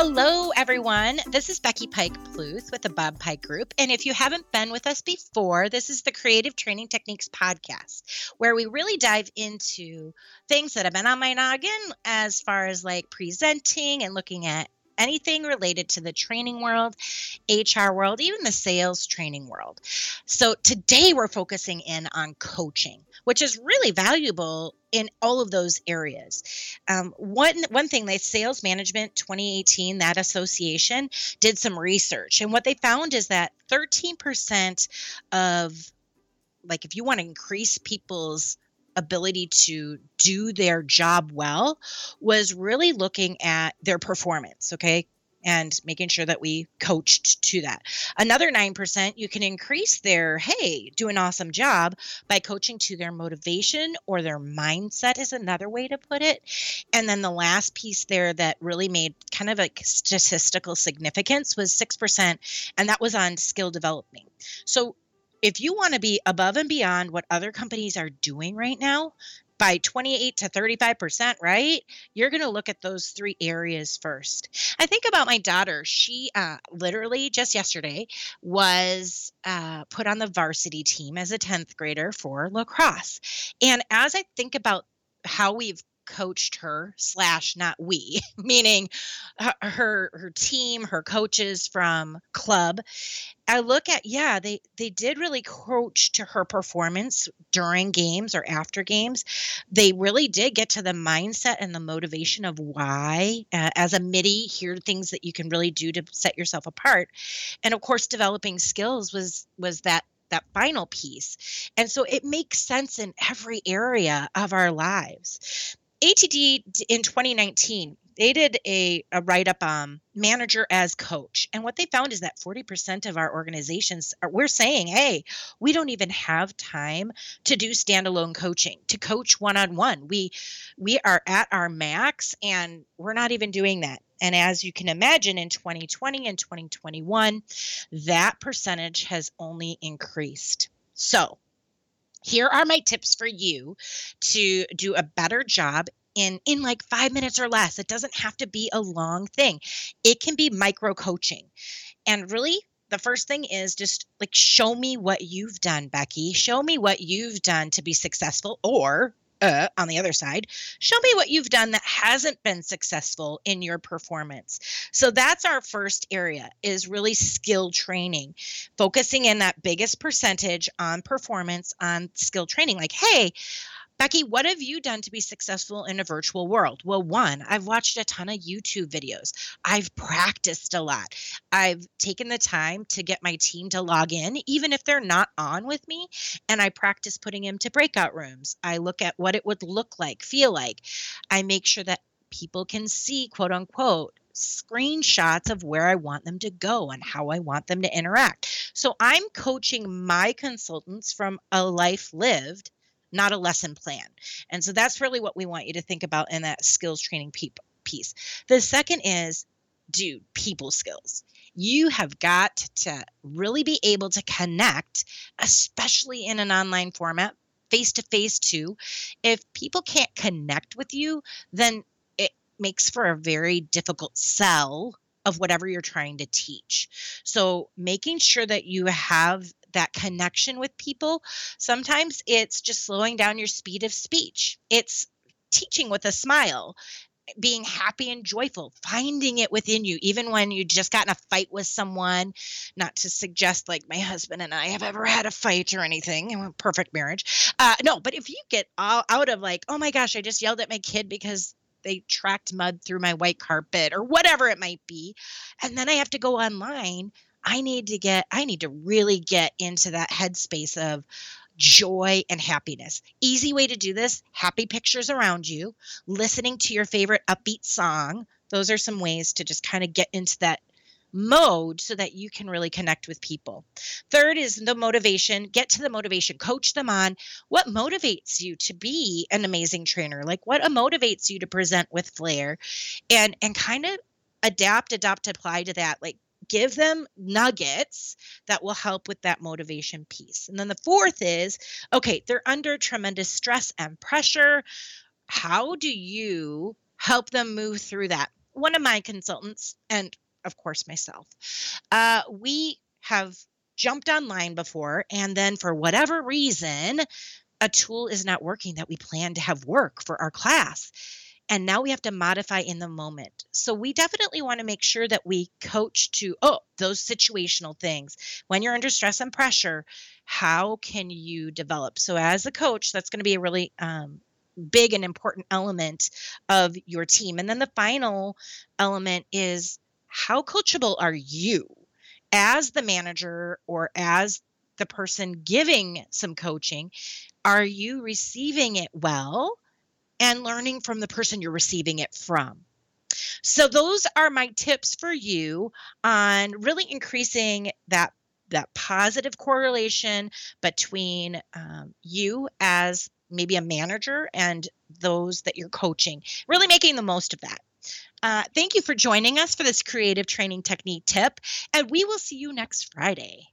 Hello, everyone. This is Becky Pike Pluth with the Bob Pike Group. And if you haven't been with us before, this is the Creative Training Techniques podcast, where we really dive into things that have been on my noggin as far as like presenting and looking at anything related to the training world, HR world, even the sales training world. So today we're focusing in on coaching, which is really valuable in all of those areas. Um, one one thing, the Sales Management 2018, that association did some research, and what they found is that 13% of like if you want to increase people's ability to do their job well was really looking at their performance, okay? And making sure that we coached to that. Another 9%, you can increase their, hey, do an awesome job by coaching to their motivation or their mindset, is another way to put it. And then the last piece there that really made kind of a statistical significance was 6%, and that was on skill development. So if you want to be above and beyond what other companies are doing right now by 28 to 35%, right? You're going to look at those three areas first. I think about my daughter. She uh, literally just yesterday was uh, put on the varsity team as a 10th grader for lacrosse. And as I think about how we've coached her slash not we meaning her her team her coaches from club i look at yeah they they did really coach to her performance during games or after games they really did get to the mindset and the motivation of why uh, as a middie here are things that you can really do to set yourself apart and of course developing skills was was that that final piece. And so it makes sense in every area of our lives. ATD in 2019, they did a, a write up um, manager as coach. And what they found is that 40% of our organizations are, we're saying, hey, we don't even have time to do standalone coaching, to coach one on one. We we are at our max and we're not even doing that. And as you can imagine, in 2020 and 2021, that percentage has only increased. So, here are my tips for you to do a better job in in like 5 minutes or less. It doesn't have to be a long thing. It can be micro coaching. And really the first thing is just like show me what you've done, Becky. Show me what you've done to be successful or uh, on the other side, show me what you've done that hasn't been successful in your performance. So that's our first area is really skill training, focusing in that biggest percentage on performance on skill training. Like, hey, Becky, what have you done to be successful in a virtual world? Well, one, I've watched a ton of YouTube videos. I've practiced a lot. I've taken the time to get my team to log in, even if they're not on with me. And I practice putting them to breakout rooms. I look at what it would look like, feel like. I make sure that people can see, quote unquote, screenshots of where I want them to go and how I want them to interact. So I'm coaching my consultants from a life lived not a lesson plan. And so that's really what we want you to think about in that skills training piece. The second is do people skills. You have got to really be able to connect, especially in an online format, face to face too. If people can't connect with you, then it makes for a very difficult sell of whatever you're trying to teach. So, making sure that you have that connection with people. Sometimes it's just slowing down your speed of speech. It's teaching with a smile being happy and joyful, finding it within you, even when you just got in a fight with someone. Not to suggest like my husband and I have ever had a fight or anything, perfect marriage. Uh, no, but if you get all out of like, oh my gosh, I just yelled at my kid because they tracked mud through my white carpet or whatever it might be, and then I have to go online I need to get, I need to really get into that headspace of joy and happiness. Easy way to do this happy pictures around you, listening to your favorite upbeat song. Those are some ways to just kind of get into that mode so that you can really connect with people. Third is the motivation. Get to the motivation. Coach them on what motivates you to be an amazing trainer. Like what motivates you to present with flair and and kind of adapt, adopt, apply to that. Like give them nuggets that will help with that motivation piece. And then the fourth is okay, they're under tremendous stress and pressure. How do you help them move through that? one of my consultants, and of course myself, uh, we have jumped online before, and then for whatever reason, a tool is not working that we plan to have work for our class. And now we have to modify in the moment. So we definitely want to make sure that we coach to, oh, those situational things. When you're under stress and pressure, how can you develop? So as a coach, that's going to be a really um, big and important element of your team. And then the final element is how coachable are you as the manager or as the person giving some coaching? Are you receiving it well and learning from the person you're receiving it from? So those are my tips for you on really increasing that that positive correlation between um, you as maybe a manager and those that you're coaching, really making the most of that. Uh, thank you for joining us for this creative training technique tip, and we will see you next Friday.